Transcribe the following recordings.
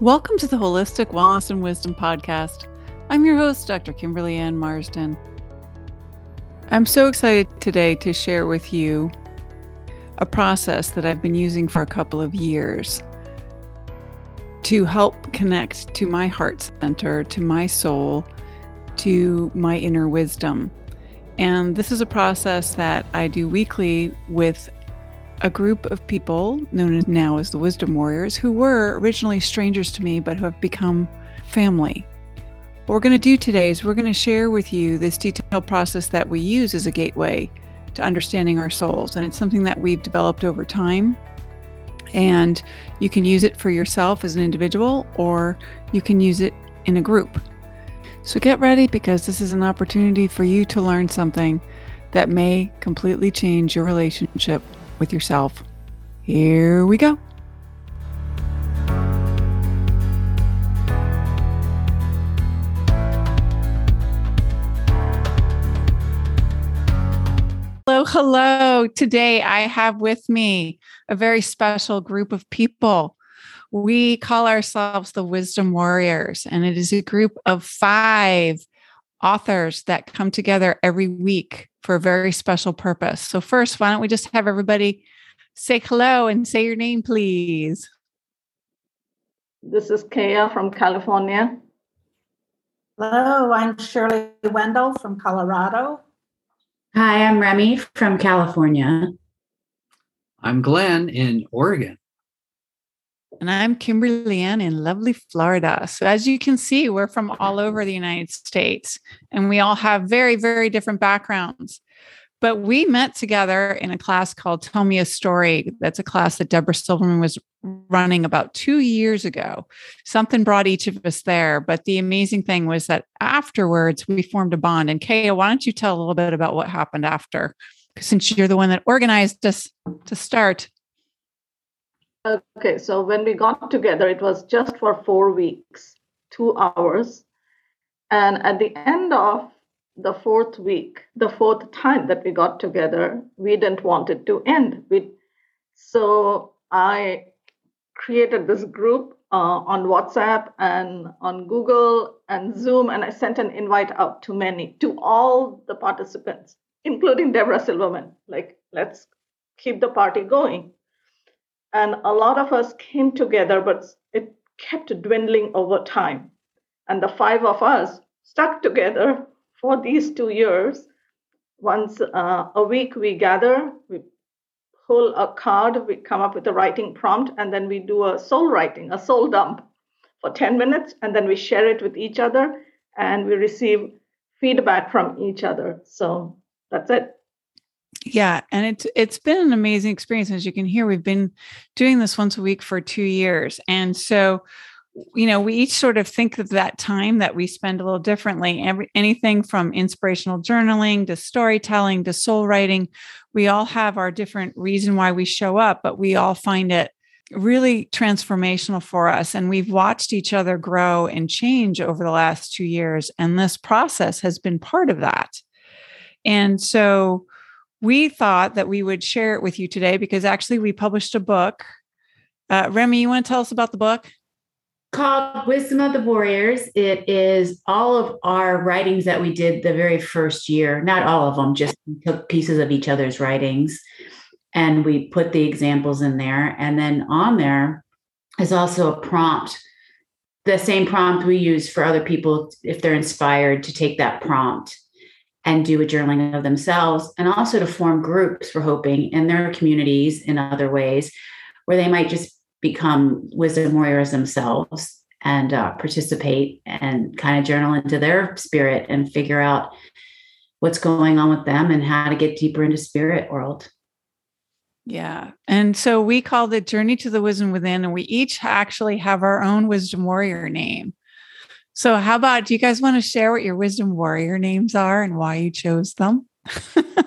Welcome to the Holistic Wellness and Wisdom Podcast. I'm your host, Dr. Kimberly Ann Marsden. I'm so excited today to share with you a process that I've been using for a couple of years to help connect to my heart center, to my soul, to my inner wisdom. And this is a process that I do weekly with a group of people known now as the Wisdom Warriors who were originally strangers to me but who have become family. What we're going to do today is we're going to share with you this detailed process that we use as a gateway to understanding our souls. And it's something that we've developed over time. And you can use it for yourself as an individual or you can use it in a group. So get ready because this is an opportunity for you to learn something that may completely change your relationship with yourself. Here we go. Hello, hello. Today I have with me a very special group of people. We call ourselves the Wisdom Warriors, and it is a group of five authors that come together every week for a very special purpose. So, first, why don't we just have everybody say hello and say your name, please? This is Kaya from California. Hello, I'm Shirley Wendell from Colorado. Hi, I'm Remy from California. I'm Glenn in Oregon. And I'm Kimberly Ann in lovely Florida. So, as you can see, we're from all over the United States and we all have very, very different backgrounds. But we met together in a class called Tell Me a Story. That's a class that Deborah Silverman was running about two years ago. Something brought each of us there. But the amazing thing was that afterwards, we formed a bond. And Kaya, why don't you tell a little bit about what happened after? Since you're the one that organized us to start. Okay, so when we got together, it was just for four weeks, two hours. And at the end of the fourth week, the fourth time that we got together, we didn't want it to end. We, so I created this group uh, on WhatsApp and on Google and Zoom, and I sent an invite out to many, to all the participants, including Deborah Silverman. Like, let's keep the party going. And a lot of us came together, but it kept dwindling over time. And the five of us stuck together for these two years. Once uh, a week, we gather, we pull a card, we come up with a writing prompt, and then we do a soul writing, a soul dump for 10 minutes, and then we share it with each other and we receive feedback from each other. So that's it. Yeah, and it's it's been an amazing experience. As you can hear, we've been doing this once a week for two years, and so you know we each sort of think of that time that we spend a little differently. Every, anything from inspirational journaling to storytelling to soul writing, we all have our different reason why we show up, but we all find it really transformational for us. And we've watched each other grow and change over the last two years, and this process has been part of that. And so we thought that we would share it with you today because actually we published a book. Uh, Remy, you want to tell us about the book? Called Wisdom of the Warriors. It is all of our writings that we did the very first year. Not all of them, just took pieces of each other's writings and we put the examples in there. And then on there is also a prompt, the same prompt we use for other people if they're inspired to take that prompt and do a journaling of themselves and also to form groups we're hoping in their communities in other ways where they might just become wisdom warriors themselves and uh, participate and kind of journal into their spirit and figure out what's going on with them and how to get deeper into spirit world yeah. And so we call it Journey to the Wisdom Within, and we each actually have our own Wisdom Warrior name. So, how about do you guys want to share what your wisdom warrior names are and why you chose them?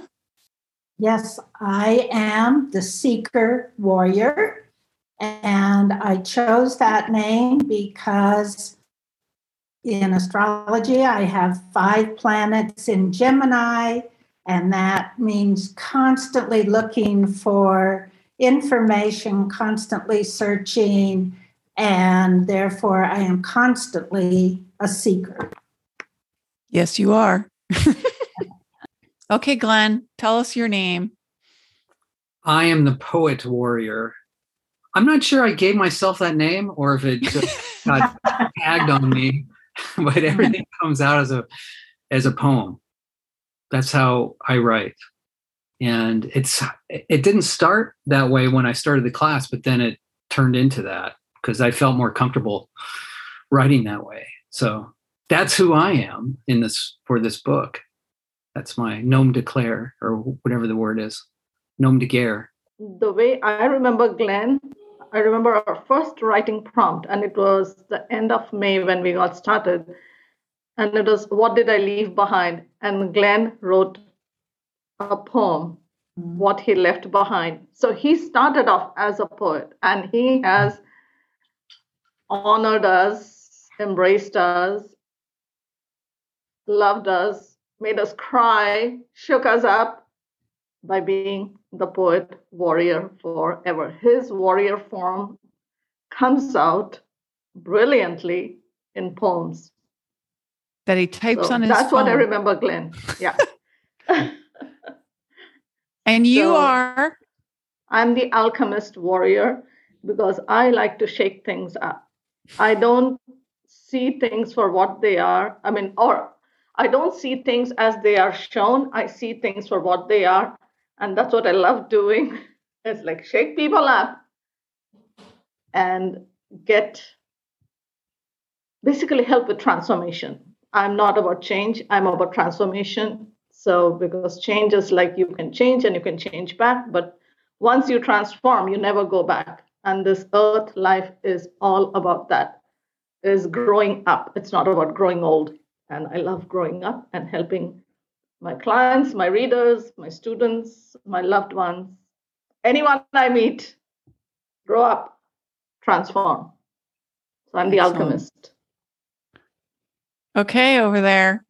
yes, I am the seeker warrior. And I chose that name because in astrology, I have five planets in Gemini, and that means constantly looking for information, constantly searching, and therefore I am constantly a seeker. Yes, you are. okay, Glenn, tell us your name. I am the poet warrior. I'm not sure I gave myself that name or if it just got tagged on me, but everything comes out as a as a poem. That's how I write. And it's it didn't start that way when I started the class, but then it turned into that because I felt more comfortable writing that way. So that's who I am in this for this book. That's my nom de claire or whatever the word is. Nom de guerre. The way I remember Glenn, I remember our first writing prompt, and it was the end of May when we got started. And it was, What did I leave behind? And Glenn wrote a poem, mm-hmm. What He Left Behind. So he started off as a poet, and he has honored us, embraced us, loved us, made us cry, shook us up by being the poet warrior forever. His warrior form comes out brilliantly in poems. That he types So on his that's phone. what I remember, Glenn. Yeah. And you So- are I'm the alchemist warrior because I like to shake things up. I don't see things for what they are. I mean, or I don't see things as they are shown. I see things for what they are. And that's what I love doing. It's like shake people up and get basically help with transformation. I'm not about change, I'm about transformation. So, because change is like you can change and you can change back, but once you transform, you never go back. And this earth life is all about that is growing up. It's not about growing old. And I love growing up and helping my clients, my readers, my students, my loved ones, anyone I meet, grow up, transform. So I'm the Excellent. alchemist. okay over there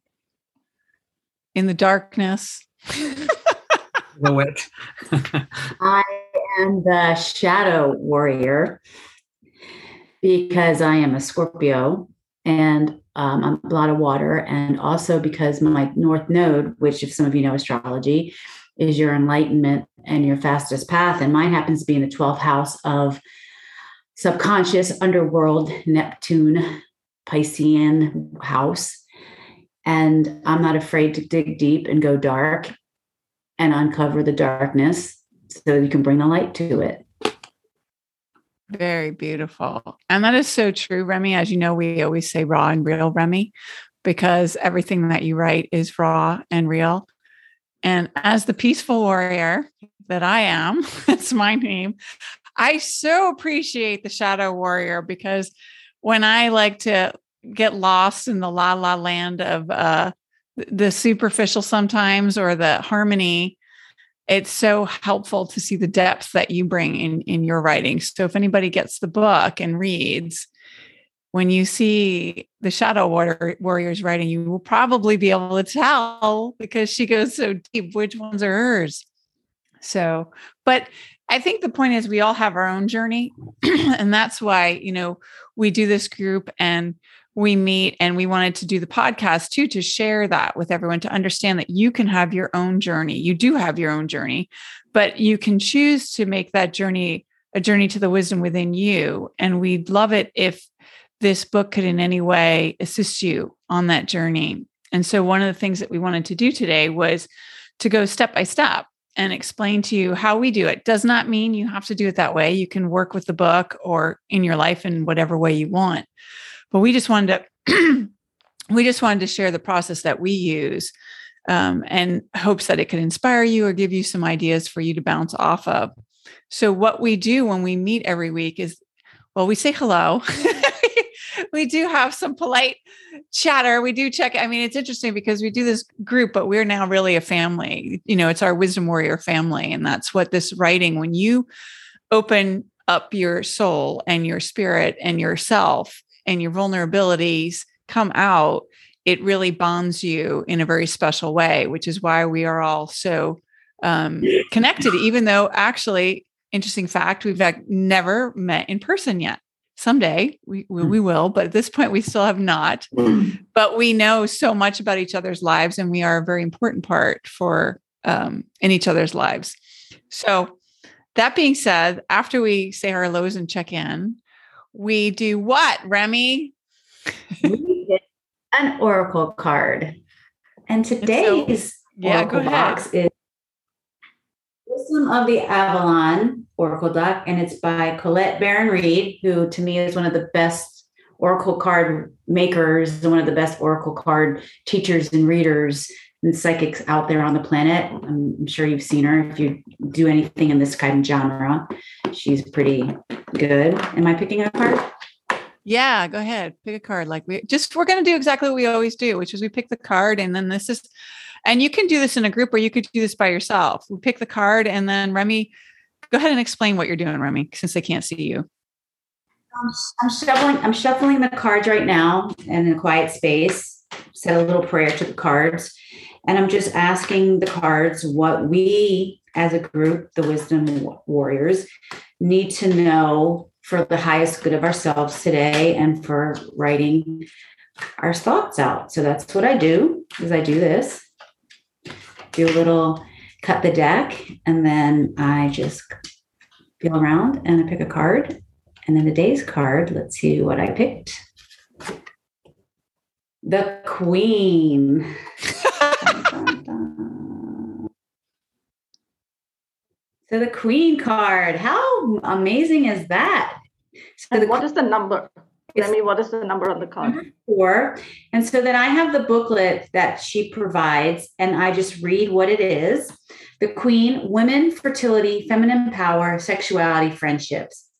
in the darkness. Poet. I am the shadow warrior because I am a Scorpio and um, I'm a lot of water, and also because my North Node, which, if some of you know astrology, is your enlightenment and your fastest path, and mine happens to be in the 12th house of subconscious underworld, Neptune, Piscean house. And I'm not afraid to dig deep and go dark and uncover the darkness so you can bring the light to it. Very beautiful. And that is so true, Remy. As you know, we always say raw and real, Remy, because everything that you write is raw and real. And as the peaceful warrior that I am, that's my name, I so appreciate the shadow warrior because when I like to get lost in the la la land of uh, the superficial sometimes or the harmony, it's so helpful to see the depth that you bring in in your writing. So if anybody gets the book and reads, when you see the Shadow Warrior, Warrior's writing, you will probably be able to tell because she goes so deep which ones are hers. So, but I think the point is we all have our own journey. and that's why, you know, we do this group and we meet and we wanted to do the podcast too to share that with everyone to understand that you can have your own journey. You do have your own journey, but you can choose to make that journey a journey to the wisdom within you. And we'd love it if this book could in any way assist you on that journey. And so, one of the things that we wanted to do today was to go step by step and explain to you how we do it. Does not mean you have to do it that way. You can work with the book or in your life in whatever way you want. But we just wanted to we just wanted to share the process that we use um, and hopes that it could inspire you or give you some ideas for you to bounce off of. So what we do when we meet every week is well, we say hello. we do have some polite chatter. We do check. I mean, it's interesting because we do this group, but we're now really a family. You know, it's our wisdom warrior family. And that's what this writing, when you open up your soul and your spirit and yourself and your vulnerabilities come out, it really bonds you in a very special way, which is why we are all so um, connected, even though actually, interesting fact, we've never met in person yet. someday we, we, we will, but at this point we still have not. but we know so much about each other's lives and we are a very important part for um, in each other's lives. So that being said, after we say our hellos and check in, we do what, Remy? we get an oracle card. And today's yeah, oracle box is Wisdom of the Avalon Oracle deck, and it's by Colette Baron-Reid, who to me is one of the best oracle card makers, and one of the best oracle card teachers and readers and psychics out there on the planet. I'm sure you've seen her if you do anything in this kind of genre. She's pretty good. Am I picking a card? Yeah, go ahead. Pick a card. Like we just we're gonna do exactly what we always do, which is we pick the card and then this is and you can do this in a group or you could do this by yourself. We pick the card and then Remy, go ahead and explain what you're doing, Remy, since they can't see you. I'm, I'm shuffling. I'm shuffling the cards right now in a quiet space. Said a little prayer to the cards, and I'm just asking the cards what we, as a group, the Wisdom Warriors, need to know for the highest good of ourselves today, and for writing our thoughts out. So that's what I do. Is I do this, do a little cut the deck, and then I just feel around and I pick a card and then the day's card, let's see what I picked. The Queen. Dun, dun, dun. So the Queen card, how amazing is that? So the what is the number? It's- Remy, what is the number on the card? four. And so then I have the booklet that she provides, and I just read what it is. The Queen, Women, Fertility, Feminine Power, Sexuality, Friendships.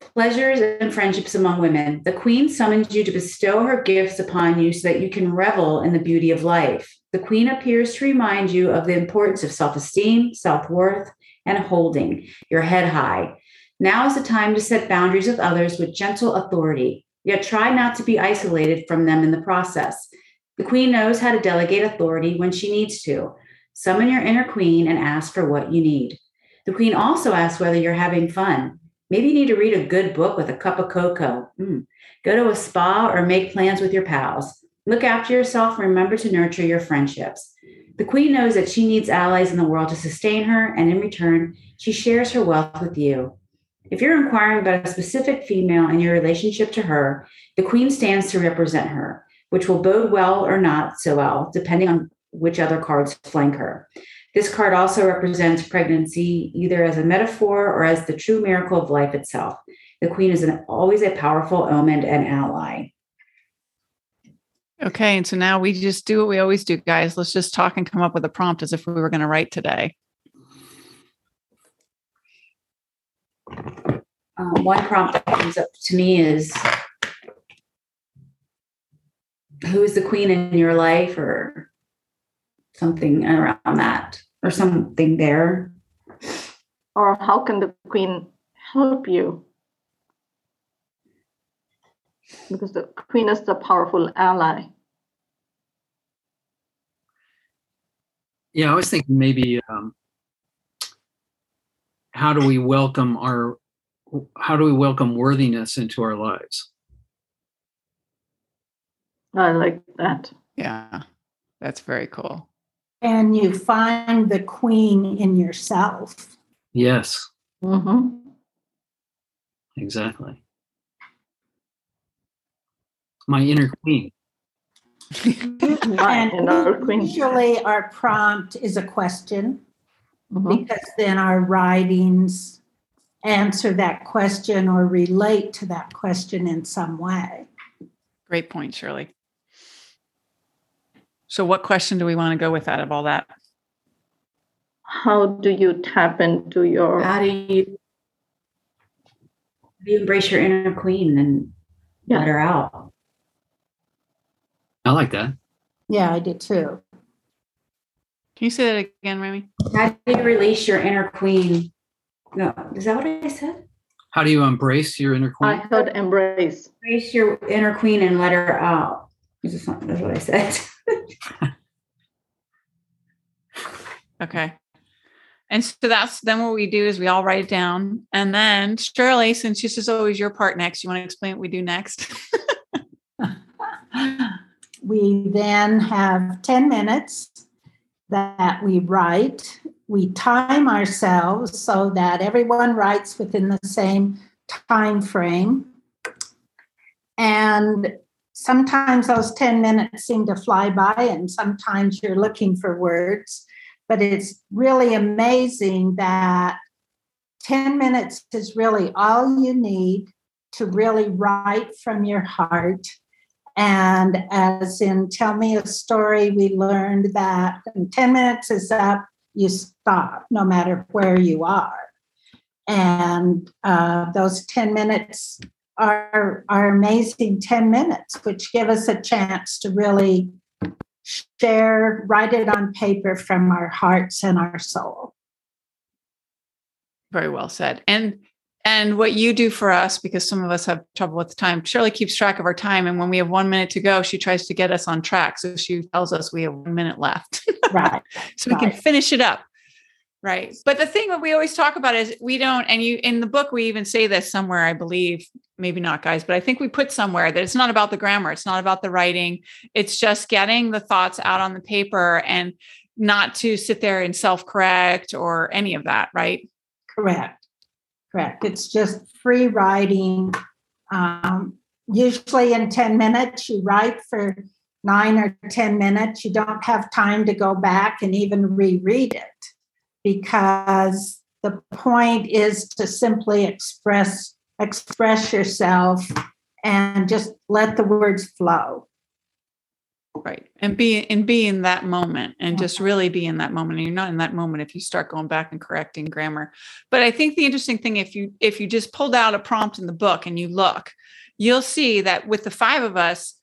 Pleasures and friendships among women. The Queen summons you to bestow her gifts upon you so that you can revel in the beauty of life. The Queen appears to remind you of the importance of self esteem, self worth, and holding your head high. Now is the time to set boundaries with others with gentle authority, yet try not to be isolated from them in the process. The queen knows how to delegate authority when she needs to. Summon your inner queen and ask for what you need. The queen also asks whether you're having fun. Maybe you need to read a good book with a cup of cocoa. Mm. Go to a spa or make plans with your pals. Look after yourself remember to nurture your friendships. The queen knows that she needs allies in the world to sustain her, and in return, she shares her wealth with you. If you're inquiring about a specific female and your relationship to her, the queen stands to represent her, which will bode well or not so well, depending on which other cards flank her. This card also represents pregnancy, either as a metaphor or as the true miracle of life itself. The queen is an, always a powerful omen and ally. Okay. And so now we just do what we always do, guys. Let's just talk and come up with a prompt as if we were going to write today. Um, one prompt that comes up to me is who is the queen in your life or something around that or something there Or how can the queen help you? Because the queen is the powerful ally. Yeah, I was thinking maybe um, how do we welcome our how do we welcome worthiness into our lives? I like that. Yeah. That's very cool. And you find the queen in yourself. Yes, hmm exactly. My inner queen. And usually our prompt is a question Mhm. because then our writings answer that question or relate to that question in some way. Great point, Shirley. So, what question do we want to go with out of all that? How do you tap into your how do you how do you embrace your inner queen and Yeah. let her out I like that. Yeah, I did too. Can you say that again, Remy? how do you release your inner queen no is that what i said How do you embrace your inner queen? I queen? heard embrace. embrace your inner queen and let her out Is this not- that's what i said Okay. And so that's then what we do is we all write it down. And then Shirley, since this is always your part next, you want to explain what we do next? we then have 10 minutes that we write. We time ourselves so that everyone writes within the same time frame. And sometimes those 10 minutes seem to fly by, and sometimes you're looking for words. But it's really amazing that 10 minutes is really all you need to really write from your heart. And as in Tell Me a Story, we learned that when 10 minutes is up, you stop no matter where you are. And uh, those 10 minutes are, are amazing 10 minutes, which give us a chance to really share, write it on paper from our hearts and our soul. Very well said. And and what you do for us, because some of us have trouble with time, Shirley keeps track of our time. And when we have one minute to go, she tries to get us on track. So she tells us we have one minute left. Right. so we right. can finish it up. Right. But the thing that we always talk about is we don't, and you in the book, we even say this somewhere, I believe, maybe not guys, but I think we put somewhere that it's not about the grammar, it's not about the writing. It's just getting the thoughts out on the paper and not to sit there and self correct or any of that. Right. Correct. Correct. It's just free writing. Um, usually in 10 minutes, you write for nine or 10 minutes. You don't have time to go back and even reread it because the point is to simply express express yourself and just let the words flow right and be and be in that moment and just really be in that moment and you're not in that moment if you start going back and correcting grammar. But i think the interesting thing if you if you just pulled out a prompt in the book and you look you'll see that with the five of us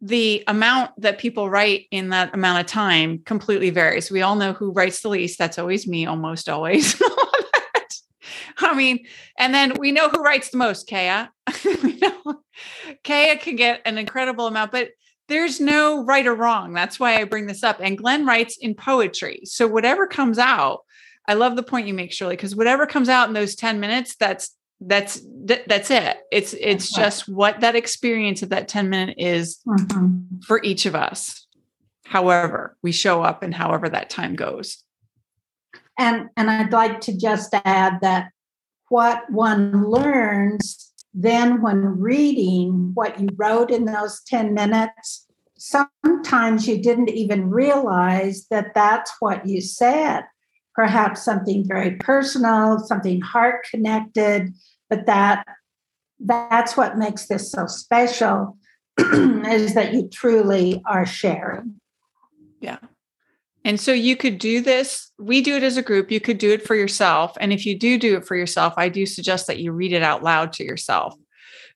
the amount that people write in that amount of time completely varies. We all know who writes the least. That's always me almost always. I mean, and then we know who writes the most, Kaya. Kaya can get an incredible amount, but there's no right or wrong. That's why I bring this up. And Glenn writes in poetry. So whatever comes out, I love the point you make, Shirley, because whatever comes out in those 10 minutes, that's that's that's it. It's it's just what that experience of that 10 minute is mm-hmm. for each of us. However, we show up and however that time goes. And and I'd like to just add that what one learns then when reading what you wrote in those 10 minutes, sometimes you didn't even realize that that's what you said. Perhaps something very personal, something heart connected, but that that's what makes this so special is that you truly are sharing. Yeah. And so you could do this. We do it as a group. You could do it for yourself. And if you do do it for yourself, I do suggest that you read it out loud to yourself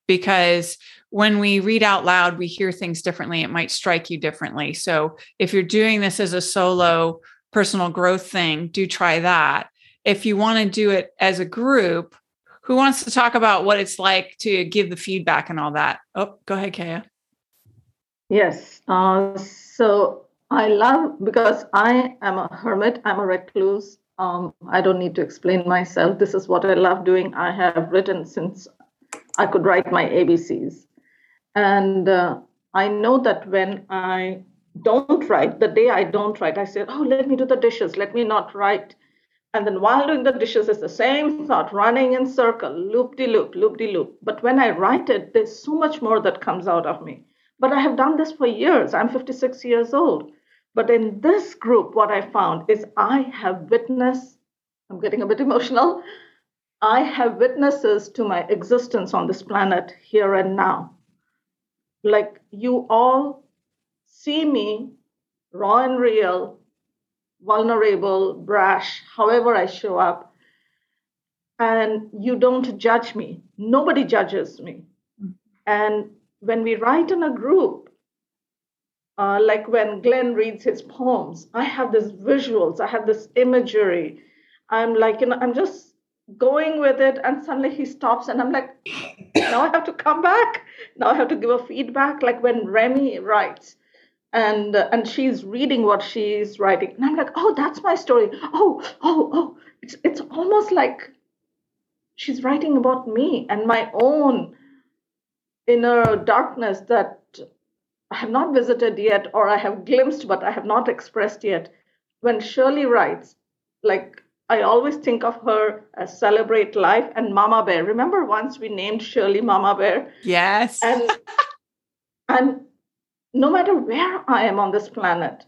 because when we read out loud, we hear things differently. It might strike you differently. So if you're doing this as a solo personal growth thing, do try that. If you want to do it as a group, who wants to talk about what it's like to give the feedback and all that? Oh, go ahead, Kaya. Yes. Uh, so I love because I am a hermit, I'm a recluse. Um, I don't need to explain myself. This is what I love doing. I have written since I could write my ABCs. And uh, I know that when I don't write, the day I don't write, I say, oh, let me do the dishes, let me not write. And then while doing the dishes, it's the same thought running in circle, loop de loop, loop de loop. But when I write it, there's so much more that comes out of me. But I have done this for years. I'm 56 years old. But in this group, what I found is I have witnessed, I'm getting a bit emotional, I have witnesses to my existence on this planet here and now. Like you all see me raw and real, vulnerable, brash, however I show up, and you don't judge me. Nobody judges me. Mm. And when we write in a group, uh, like when Glenn reads his poems, I have these visuals, I have this imagery. I'm like, you know, I'm just going with it, and suddenly he stops, and I'm like, now I have to come back. Now I have to give a feedback. Like when Remy writes, and uh, and she's reading what she's writing and i'm like oh that's my story oh oh oh it's it's almost like she's writing about me and my own inner darkness that i have not visited yet or i have glimpsed but i have not expressed yet. When shirley writes like i always think of her as celebrate life and mama bear. Remember once we named shirley mama bear? Yes. And and no matter where I am on this planet,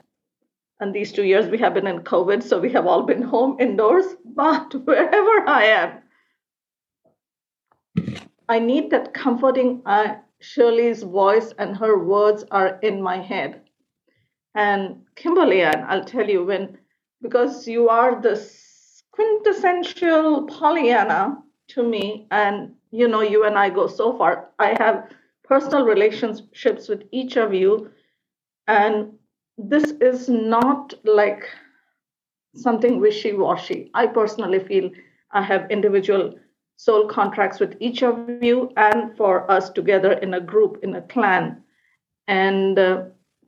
and these two years we have been in COVID, so we have all been home indoors, but wherever I am, I need that comforting uh, Shirley's voice and her words are in my head. And Kimberly Ann, I'll tell you when, because you are the quintessential Pollyanna to me, and you know, you and I go so far. I have personal relationships with each of you. And this is not like something wishy washy. I personally feel I have individual soul contracts with each of you and for us together in a group, in a clan. And uh,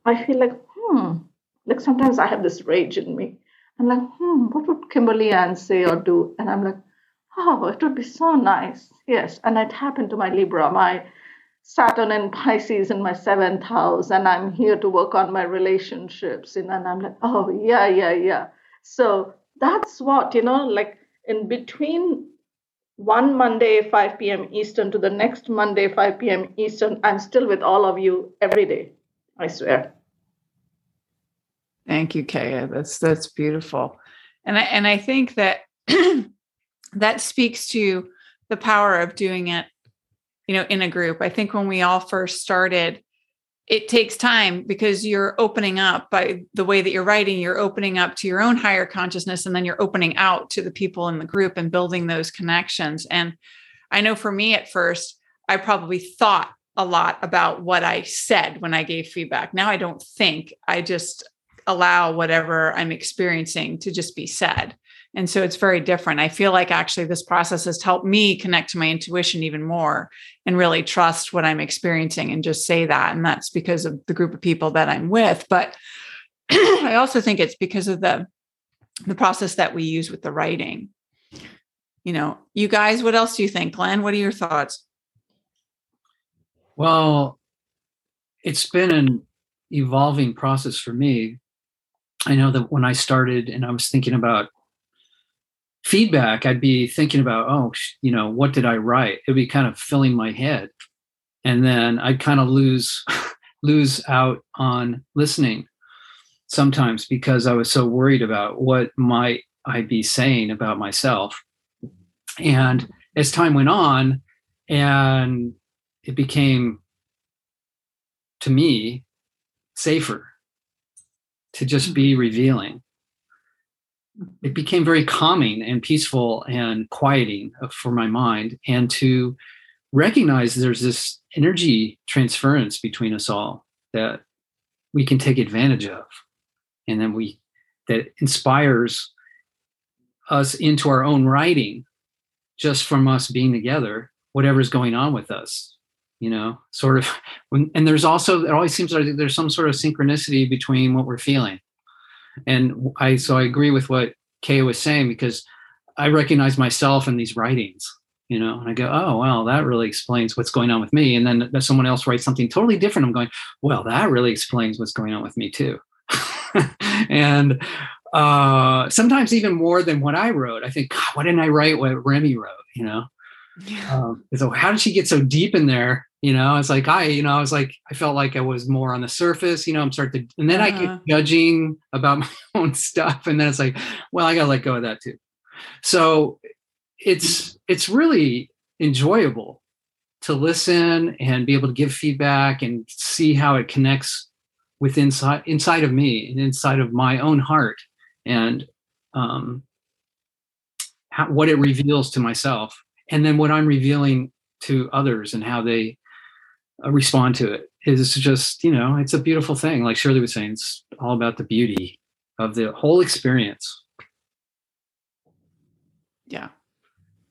I feel like, hmm, like sometimes I have this rage in me. I'm like, hmm, what would Kimberly Ann say or do? And I'm like, oh, it would be so nice. Yes. And I tap into my Libra, my Saturn and Pisces in my seventh house, and I'm here to work on my relationships. And I'm like, oh, yeah, yeah, yeah. So that's what, you know, like in between one Monday, 5 p.m. Eastern to the next Monday, 5 p.m. Eastern, I'm still with all of you every day. I swear. Thank you, Kaya. That's that's beautiful. And I and I think that that speaks to the power of doing it you know in a group i think when we all first started it takes time because you're opening up by the way that you're writing you're opening up to your own higher consciousness and then you're opening out to the people in the group and building those connections. And i know for me at first i probably thought a lot about what i said when i gave feedback. Now i don't think. I just allow whatever i'm experiencing to just be said and so it's very different. I feel like actually this process has helped me connect to my intuition even more and really trust what I'm experiencing and just say that. And that's because of the group of people that I'm with. But I also think it's because of the the process that we use with the writing. You know, you guys, what else do you think? Glenn, what are your thoughts? Well, it's been an evolving process for me. I know that when I started and I was thinking about feedback, I'd be thinking about, oh, you know, what did I write? It'd be kind of filling my head. And then I'd kind of lose lose out on listening sometimes because I was so worried about what might I be saying about myself. And as time went on, and it became to me safer to just hmm. be revealing it became very calming and peaceful and quieting uh, for my mind. And to recognize there's this energy transference between us all that we can take advantage of. And then we that inspires us into our own writing just from us being together whatever's going on with us you know sort of. When, and there's also it always seems like there's some sort of synchronicity between what we're feeling and I so I agree with what Kay was saying because I recognize myself in these writings, you know, and I go, oh well, that really explains what's going on with me. And then someone else writes something totally different. I'm going, well, that really explains what's going on with me too. and uh, sometimes even more than what I wrote. I think, God, why didn't I write what Remy wrote? You know, um, so how did she get so deep in there? You know, it's like I, you know, I was like, I felt like I was more on the surface. You know, I'm starting to, and then uh-huh. I get judging about my own stuff, and then it's like, well, I gotta let go of that too. So it's it's really enjoyable to listen and be able to give feedback and see how it connects with inside inside of me and inside of my own heart and um, how, what it reveals to myself and then what i'm revealing to others and how they Uh, respond to it is just you know it's a beautiful thing. Like shirley was saying it's all about the beauty of the whole experience. Yeah.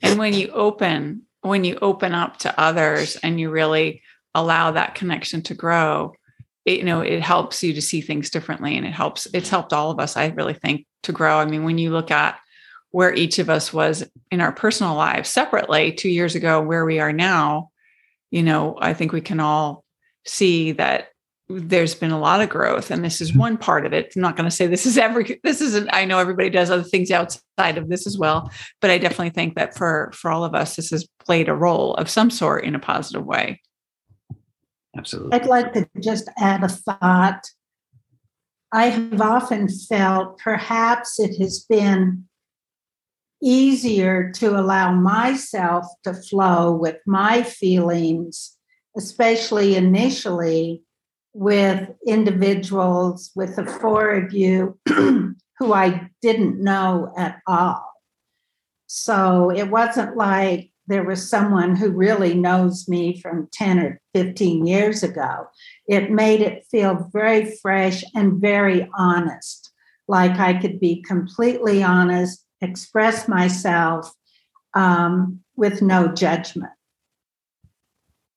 And when you open when you open up to others and you really allow that connection to grow it, you know it helps you to see things differently and it helps it's helped all of us i really think to grow. I mean when you look at where each of us was in our personal lives separately two years ago where we are now you know i think we can all see that there's been a lot of growth and this is Mm-hmm. one part of it i'm not going to say this is every this isn't i know everybody does other things outside of this as well but i definitely think that for for all of us this has played a role of some sort in a positive way Absolutely. I'd like to just add a thought. I have often felt perhaps it has been easier to allow myself to flow with my feelings, especially initially with individuals, with the four of you who I didn't know at all. So it wasn't like there was someone who really knows me from 10 or 15 years ago. It made it feel very fresh and very honest, like I could be completely honest, express myself um, with no judgment.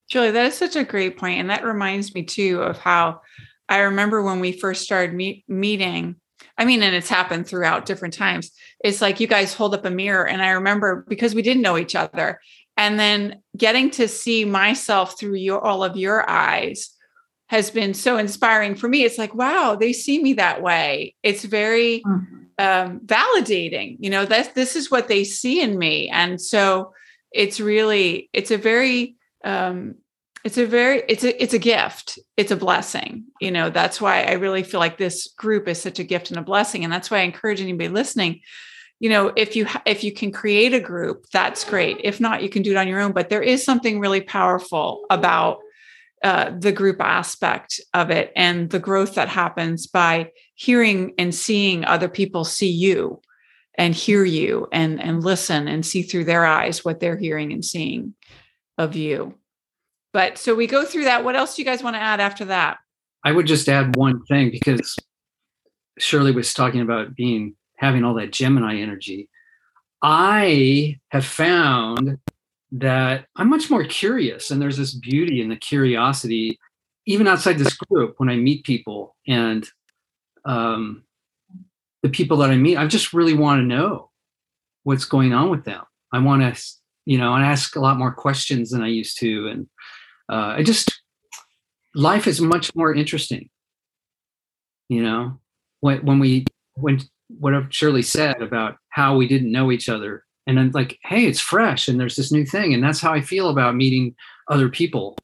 Shirley, that is such a great point, and that reminds me too of how I remember when we first started meet, meeting. I mean, and it's happened throughout different times. It's like you guys hold up a mirror, and I remember because we didn't know each other, and then getting to see myself through your all of your eyes has been so inspiring for me. It's like, wow, they see me that way. It's very Mhm. Um, validating. You know, that this is what they see in me, and so it's really it's a very um, it's a very it's a it's a gift. It's a blessing you know that's why i really feel like this group is such a gift and a blessing. And that's why i encourage anybody listening you know if you if you can create a group that's great. If not you can do it on your own. But there is something really powerful about uh, the group aspect of it and the growth that happens by hearing and seeing other people see you and hear you and and listen and see through their eyes what they're hearing and seeing of you. But so we go through that. What else do you guys want to add after that? I would just add one thing because Shirley was talking about being having all that Gemini energy. I have found that I'm much more curious, and there's this beauty in the curiosity, even outside this group when I meet people and um, the people that I meet. I just really want to know what's going on with them. I want to, you know, and ask a lot more questions than I used to, and uh, I just life is much more interesting. You know, when when we when what Shirley said about how we didn't know each other, and then like, hey, it's fresh, and there's this new thing, and that's how I feel about meeting other people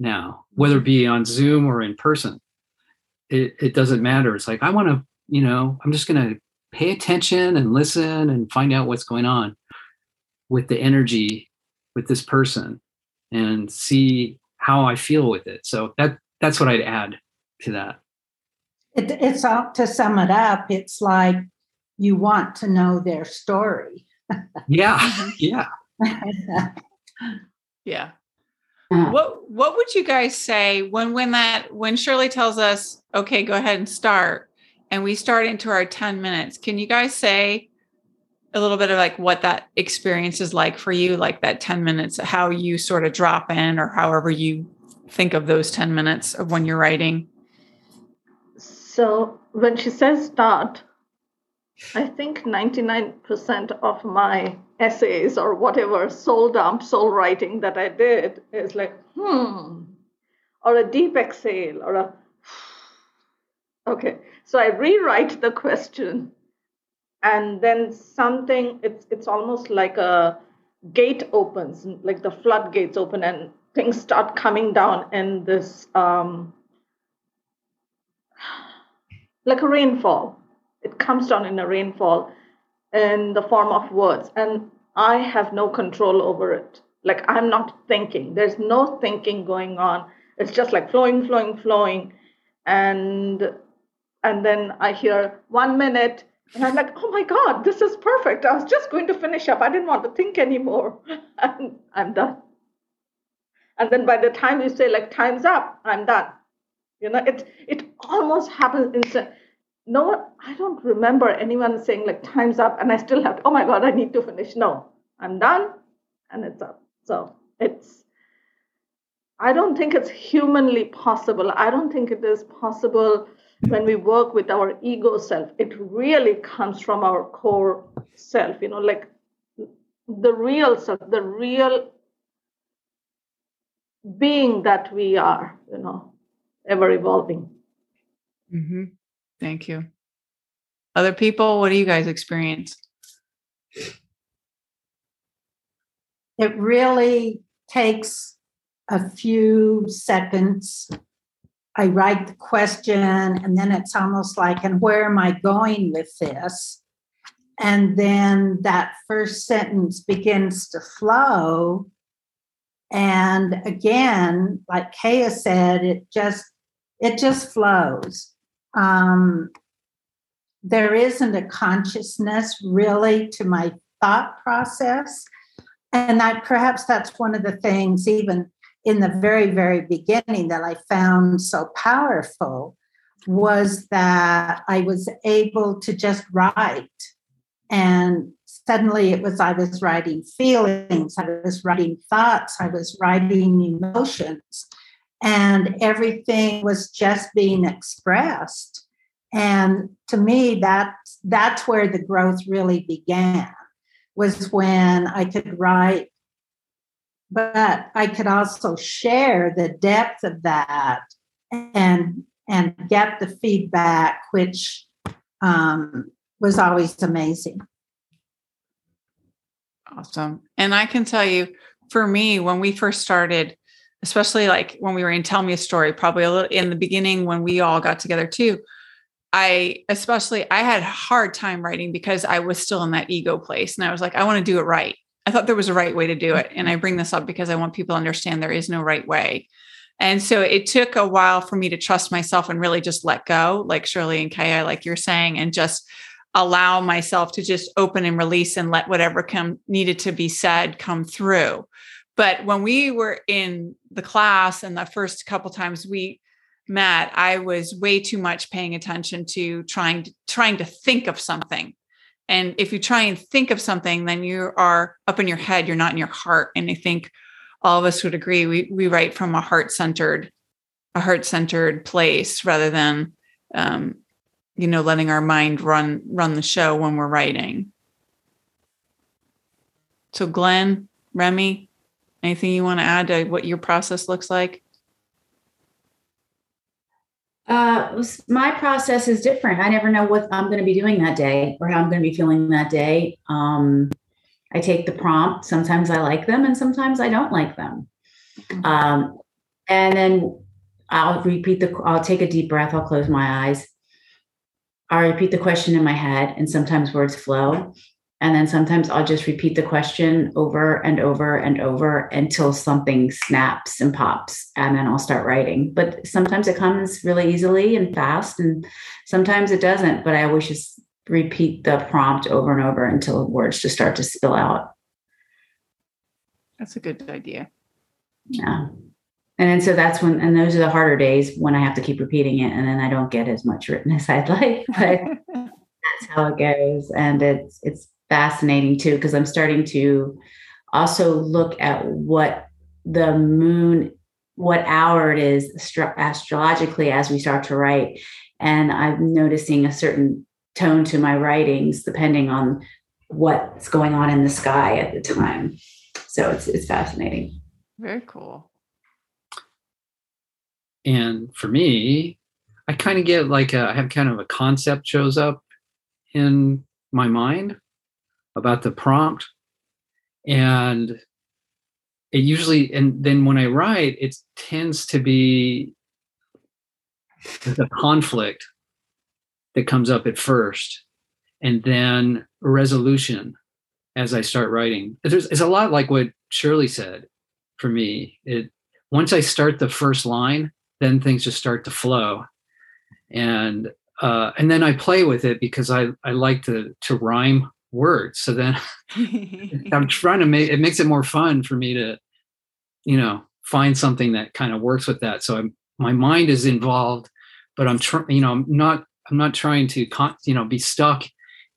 now, whether it be on Zoom or in person. It it doesn't matter. It's like I want to, you know, I'm just gonna pay attention and listen and find out what's going on with the energy with this person and see how I feel with it. So that that's what I'd add to that. It, it's all, to sum it up, it's like you want to know their story. Yeah, yeah. Yeah. Uh, What what would you guys say when when that when Shirley tells us, okay, go ahead and start, and we start into our 10 minutes, can you guys say a little bit of like what that experience is like for you, like that 10 minutes, how you sort of drop in or however you think of those 10 minutes of when you're writing? So when she says start, I think 99% of my essays or whatever soul dump, soul writing that I did is like, hmm, or a deep exhale or a, okay. So I rewrite the question and then something, it's, it's almost like a gate opens, like the floodgates open and things start coming down in this, um, like a rainfall. It comes down in a rainfall in the form of words, and I have no control over it. Like I'm not thinking. There's no thinking going on. It's just like flowing, flowing, flowing, and and then I hear one minute, and I'm like, oh my god, this is perfect. I was just going to finish up. I didn't want to think anymore, and I'm done. And then by the time you say like time's up, I'm done. You know, it it almost happens instant. No, I don't remember anyone saying like time's up, and I still have. Oh my god, I need to finish. No, I'm done, and it's up. So it's I don't think it's humanly possible. I don't think it is possible when we work with our ego self. It really comes from our core self, you know, like the real self, the real being that we are, you know, ever evolving. Mm-hmm. Thank you. Other people, what do you guys experience? It really takes a few seconds. I write the question, and then it's almost like, and where am I going with this? And then that first sentence begins to flow. And again, like Kaya said, it just it just flows. Um, there isn't a consciousness really to my thought process. And that perhaps that's one of the things, even in the very, very beginning, that I found so powerful was that I was able to just write. And suddenly it was, I was writing feelings, I was writing thoughts, I was writing emotions, and everything was just being expressed. And to me, that, that's where the growth really began, was when I could write but I could also share the depth of that and and get the feedback, which um, was always amazing. Awesome. And I can tell you, for me, when we first started, especially like when we were in Tell Me a Story, probably a little in the beginning when we all got together too, I especially I had a hard time writing because I was still in that ego place. And I was like, I want to do it right. I thought there was a right way to do it. And I mm-hmm. bring this up because I want people to understand there is no right way. And so it took a while for me to trust myself and really just let go, like Shirley and Kaya, like you're saying, and just allow myself to just open and release and let whatever come needed to be said come through. But when we were in the class and the first couple times we met, I was way too much paying attention to trying to trying to think of something and if you try and think of something, then you are up in your head, you're not in your heart. And I think all of us would agree we, we write from a heart centered, a heart centered place rather than, um, you know, letting our mind run run the show when we're writing. So, Glenn, Remy, anything you want to add to what your process looks like? Uh, my process is different. I never know what I'm going to be doing that day or how I'm going to be feeling that day. Um, I take the prompt. Sometimes I like them and sometimes I don't like them. Mm-hmm. Um, and then I'll repeat the, I'll take a deep breath. I'll close my eyes. I'll repeat the question in my head and sometimes words flow. And then sometimes I'll just repeat the question over and over and over until something snaps and pops, and then I'll start writing. But sometimes it comes really easily and fast, and sometimes it doesn't. But I always just repeat the prompt over and over until words just start to spill out. That's a good idea. Yeah. And then so that's when, and those are the harder days when I have to keep repeating it, and then I don't get as much written as I'd like. But that's how it goes, and it's it's fascinating too because I'm starting to also look at what the moon, what hour it is astrologically as we start to write. And I'm noticing a certain tone to my writings depending on what's going on in the sky at the time. So it's it's fascinating. Very cool. And for me, I kind of get like a, I have kind of a concept shows up in my mind about the prompt. And it usually and then when i write it tends to be the conflict that comes up at first and then resolution as i start writing. There's, it's a lot like what shirley said for me. It once i start the first line then things just start to flow. And uh, and then i play with it because i i like to to rhyme words. So then I'm trying to make it makes it more fun for me to, you know, find something that kind of works with that. So I'm my mind is involved, but I'm trying, you know, I'm not I'm not trying to con- you know be stuck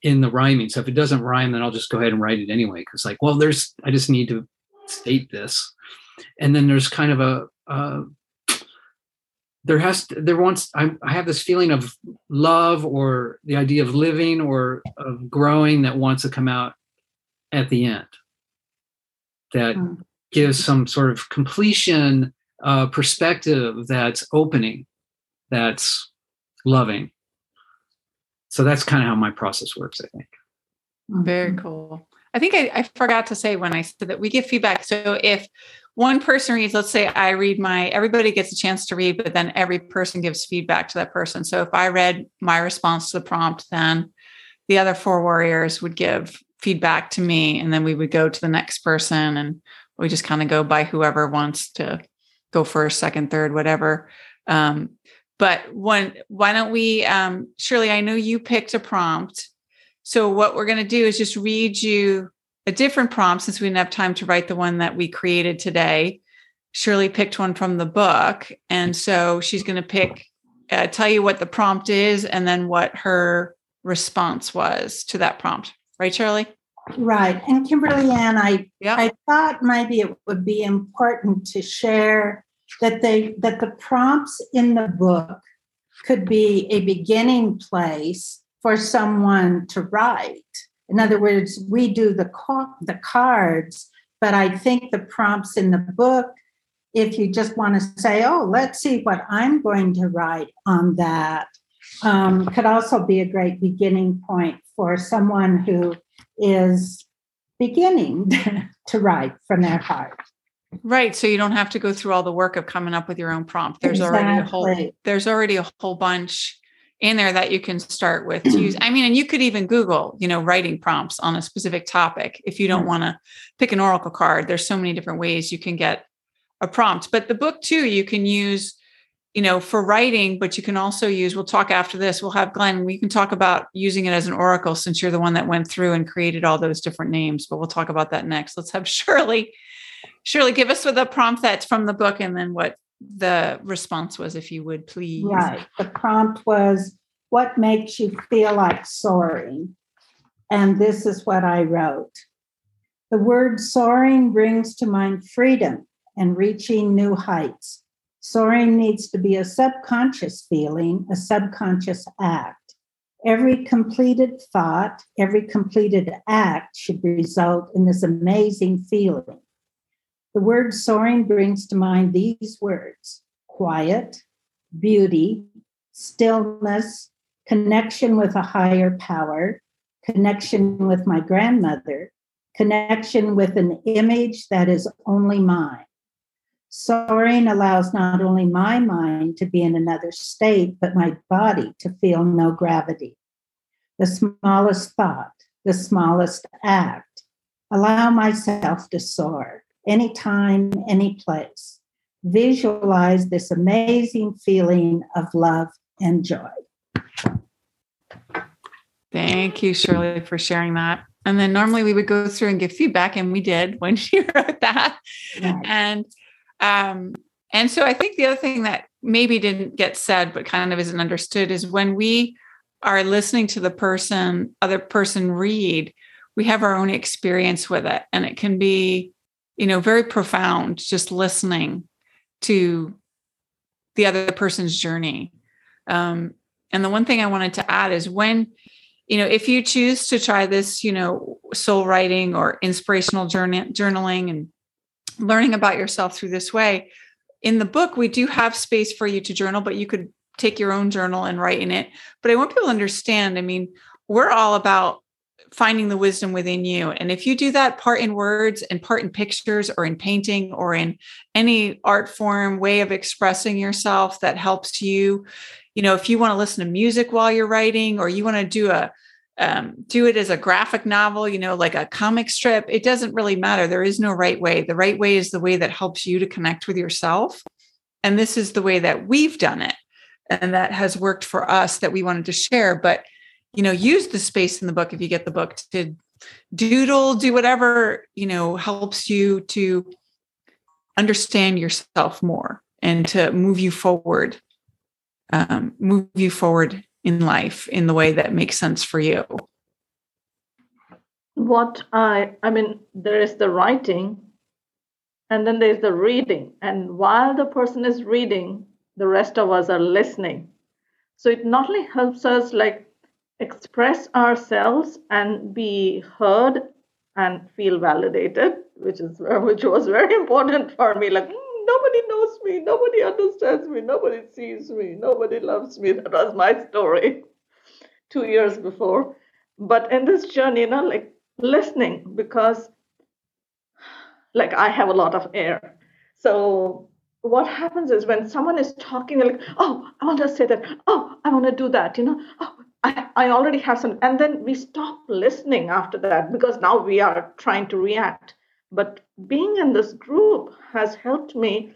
in the rhyming. So if it doesn't rhyme, then I'll just go ahead and write it anyway. Cause like, well, there's I just need to state this. And then there's kind of a uh, there has to, there wants I, I have this feeling of love or the idea of living or of growing that wants to come out at the end that Mm. gives some sort of completion uh, perspective that's opening that's loving so that's kind of how my process works i think Very cool. I think I, I forgot to say when I said that we give feedback. So if one person reads, let's say I read my, everybody gets a chance to read, but then every person gives feedback to that person. So if I read my response to the prompt, then the other four warriors would give feedback to me, and then we would go to the next person, and we just kind of go by whoever wants to go first, second, third, whatever. Um, but one, why don't we, um, Shirley? I know you picked a prompt. So what we're going to do is just read you a different prompt since we didn't have time to write the one that we created today. Shirley picked one from the book, and so she's going to pick, uh, tell you what the prompt is, and then what her response was to that prompt. Right, Shirley? Right. And Kimberly Ann, I Yeah. I thought maybe it would be important to share that they that the prompts in the book could be a beginning place for someone to write. In other words, we do the ca- the cards, but I think the prompts in the book, if you just want to say, "Oh, let's see what I'm going to write on that," um, could also be a great beginning point for someone who is beginning to write from their heart. Right. So you don't have to go through all the work of coming up with your own prompt. There's already a whole there's already a whole bunch in there that you can start with to use. I mean, and you could even Google, you know, writing prompts on a specific topic if you don't mm. want to pick an oracle card. There's so many different ways you can get a prompt. But the book too, you can use, you know, for writing, but you can also use, we'll talk after this. We'll have Glenn, we can talk about using it as an oracle since you're the one that went through and created all those different names, but we'll talk about that next. Let's have Shirley. Shirley, give us with a prompt that's from the book and then what the response was, if you would please. Right. The prompt was, What makes you feel like soaring? And this is what I wrote The word soaring brings to mind freedom and reaching new heights. Soaring needs to be a subconscious feeling, a subconscious act. Every completed thought, every completed act should result in this amazing feeling. The word soaring brings to mind these words quiet, beauty, stillness, connection with a higher power, connection with my grandmother, connection with an image that is only mine. Soaring allows not only my mind to be in another state, but my body to feel no gravity. The smallest thought, the smallest act, allow myself to soar anytime, any place. Visualize this amazing feeling of love and joy. Thank you, Shirley, for sharing that. And then normally we would go through and give feedback, and we did when she wrote that. And um, and so I think the other thing that maybe didn't get said, but kind of isn't understood, is when we are listening to the person, other person read, we have our own experience with it, and it can be, you know, very profound just listening to the other person's journey. Um, and the one thing I wanted to add is when you know if you choose to try this you know soul writing or inspirational journal, journaling and learning about yourself through this way in the book we do have space for you to journal but you could take your own journal and write in it but i want people to understand i mean we're all about finding the wisdom within you. And if you do that part in words and part in pictures or in painting or in any art form way of expressing yourself that helps you you know if you want to listen to music while you're writing or you want to do a um, do it as a graphic novel you know like a comic strip it doesn't really matter. There is no right way. The right way is the way that helps you to connect with yourself. And this is the way that we've done it. And that has worked for us that we wanted to share. But you know use the space in the book if you get the book to doodle do whatever you know helps you to understand yourself more and to move you forward um, move you forward in life in the way that makes sense for you. What I, I mean, there is the writing, and then there's the reading. And while the person is reading, the rest of us are listening. So it not only helps us like express ourselves and be heard and feel validated, which is which was very important for me. Like mm, nobody knows me, nobody understands me, nobody sees me, nobody loves me. That was my story two years before. But in this journey, you know, like listening because like I have a lot of air. So what happens is when someone is talking, like, oh, I want to say that. Oh, I want to do that. You know, oh, I, I already have some. And then we stop listening after that because now we are trying to react. But being in this group has helped me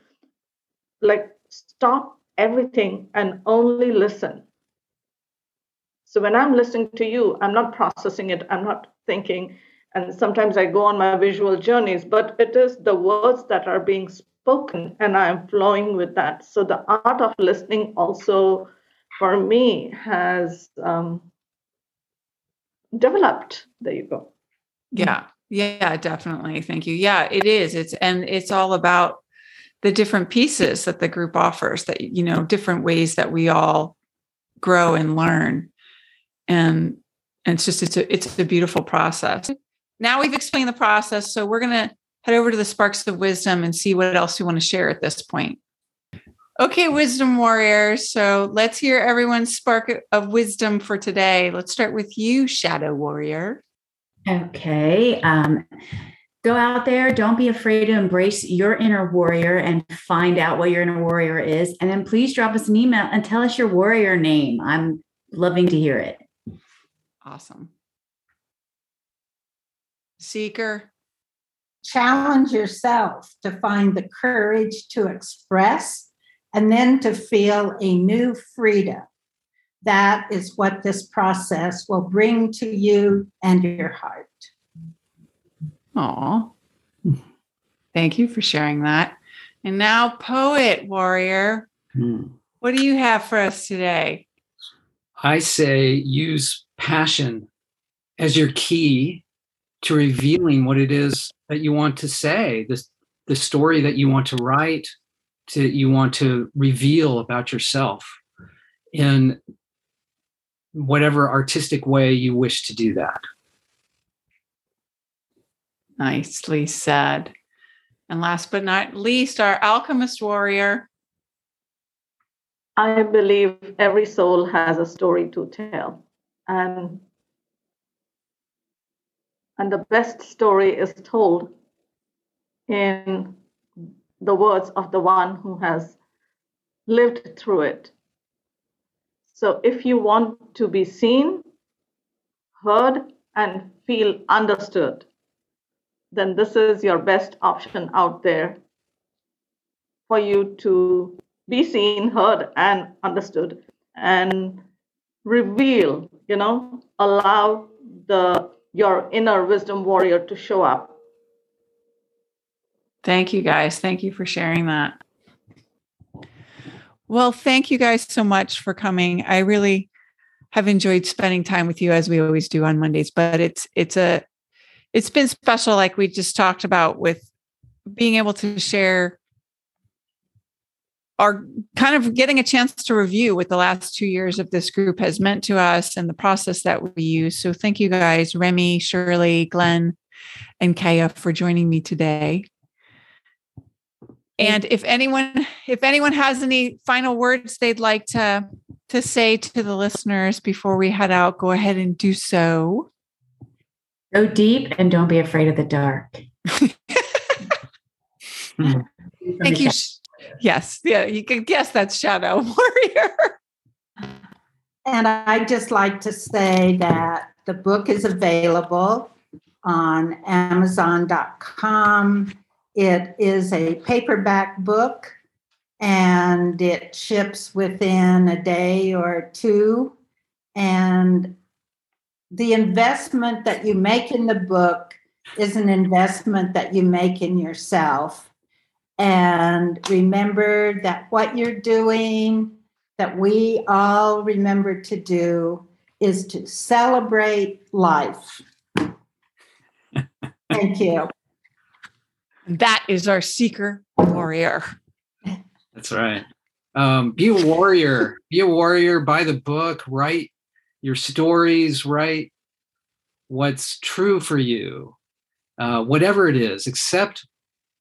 like stop everything and only listen. So when I'm listening to you, I'm not processing it, I'm not thinking. And sometimes I go on my visual journeys, but it is the words that are being spoken and I'm flowing with that. So the art of listening also for me has um, developed. There you go. Yeah. Yeah, definitely. Thank you. Yeah, it is. It's and it's all about the different pieces that the group offers that you know, different ways that we all grow and learn. And and it's just it's a it's a beautiful process. Now we've explained the process, so we're going to head over to the sparks of wisdom and see what else we want to share at this point. Okay, wisdom warriors. So let's hear everyone's spark of wisdom for today. Let's start with you, shadow warrior. Okay. Um, go out there. Don't be afraid to embrace your inner warrior and find out what your inner warrior is. And then please drop us an email and tell us your warrior name. I'm loving to hear it. Awesome. Seeker. Challenge yourself to find the courage to express and then to feel a new freedom. That is what this process will bring to you and your heart. Aw. Thank you for sharing that. And now, poet warrior, hmm. what do you have for us today? I say use passion as your key to revealing what it is that you want to say, the, the story that you want to write, to you want to reveal about yourself in whatever artistic way you wish to do that. Nicely said. And last but not least, our alchemist warrior. I believe every soul has a story to tell. And, and the best story is told in the words of the one who has lived through it. So if you want to be seen, heard, and feel understood, then this is your best option out there for you to be seen, heard, and understood, and reveal, you know, allow the your inner wisdom warrior to show up Thank you guys. Thank you for sharing that. Well, thank you guys so much for coming. I really have enjoyed spending time with you as we always do on Mondays, but it's it's a it's been special like we just talked about with being able to share our kind of getting a chance to review what the last two years of this group has meant to us and the process that we use. So thank you guys, Remy, Shirley, Glenn, and Kaya for joining me today. Mm-hmm. And if anyone if anyone has any final words they'd like to to say to the listeners before we head out, go ahead and do so. Go deep and don't be afraid of the dark. Mm-hmm. Thank you. Yes, yeah, you can guess that's Shadow Warrior. And I'd just like to say that the book is available on Amazon.com it is a paperback book and it ships within a day or two. And the investment that you make in the book is an investment that you make in yourself. And remember that what you're doing, that we all remember to do, is to celebrate life. Thank you. That is our seeker warrior. That's right. Um, be a warrior. Be a warrior. Buy the book. Write your stories. Write what's true for you. Uh, whatever it is, accept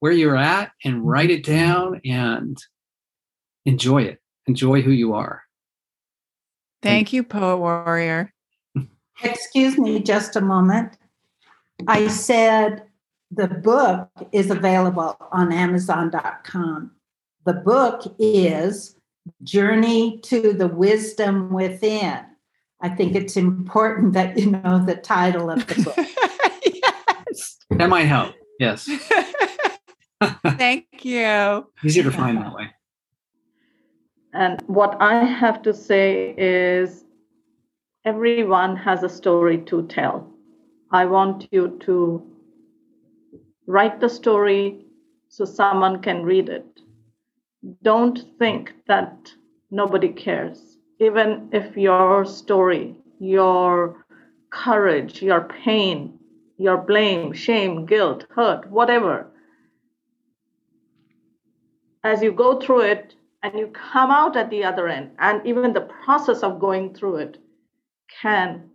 where you're at and write it down and enjoy it. Enjoy who you are. Thank you, Poet Warrior. Excuse me just a moment. I said the book is available on Amazon.com. The book is Journey to the Wisdom Within. I think it's important that you know the title of the book. yes. That might help. Yes. Thank you. Easier to find that way. And what I have to say is everyone has a story to tell. I want you to write the story so someone can read it. Don't think that nobody cares. Even if your story, your courage, your pain, your blame, shame, guilt, hurt, whatever, as you go through it and you come out at the other end, and even the process of going through it can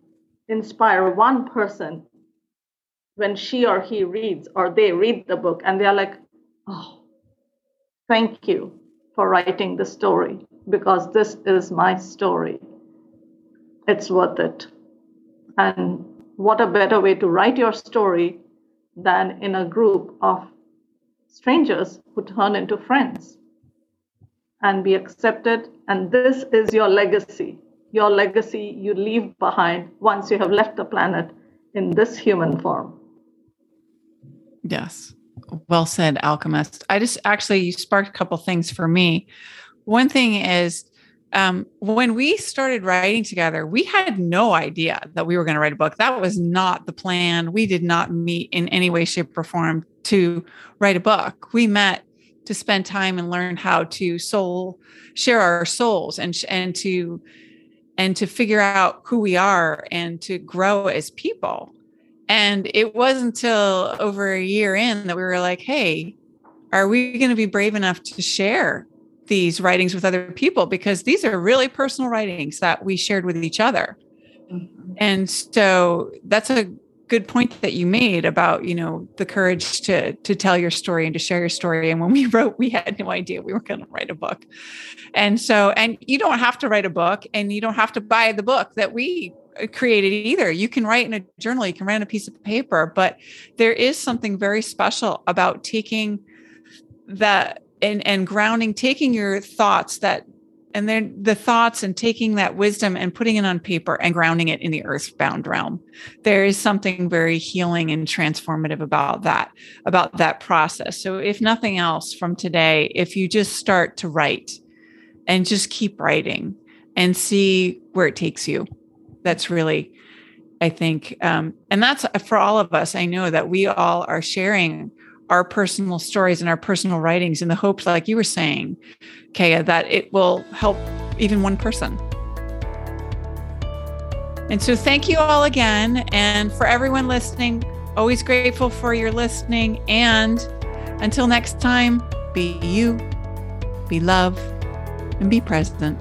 inspire one person when she or he reads or they read the book and they're like, oh, thank you for writing the story because this is my story. It's worth it. And what a better way to write your story than in a group of strangers who turn into friends and be accepted. And this is your legacy, your legacy you leave behind once you have left the planet in this human form. Yes. Well said, Alchemist. I just actually you sparked a couple things for me. One thing is um, when we started writing together, we had no idea that we were going to write a book. That was not the plan. We did not meet in any way, shape, or form to write a book. We met to spend time and learn how to soul share our souls and and to and to figure out who we are and to grow as people. And it wasn't until over a year in that we were like, hey, are we going to be brave enough to share these writings with other people? Because these are really personal writings that we shared with each other. Mm-hmm. And so that's a good point that you made about you know the courage to to tell your story and to share your story and when we wrote we had no idea we were going to write a book and so and you don't have to write a book and you don't have to buy the book that we created either. You can write in a journal, you can write on a piece of paper, but there is something very special about taking that and, and grounding, taking your thoughts that and then the thoughts and taking that wisdom and putting it on paper and grounding it in the earthbound realm. There is something very healing and transformative about that, about that process. So if nothing else from today, if you just start to write and just keep writing and see where it takes you that's really i think um, and that's uh, for all of us i know that we all are sharing our personal stories and our personal writings in the hopes like you were saying kaya that it will help even one person. And so thank you all again. And for everyone listening always grateful for your listening. And until next time be you be love and be present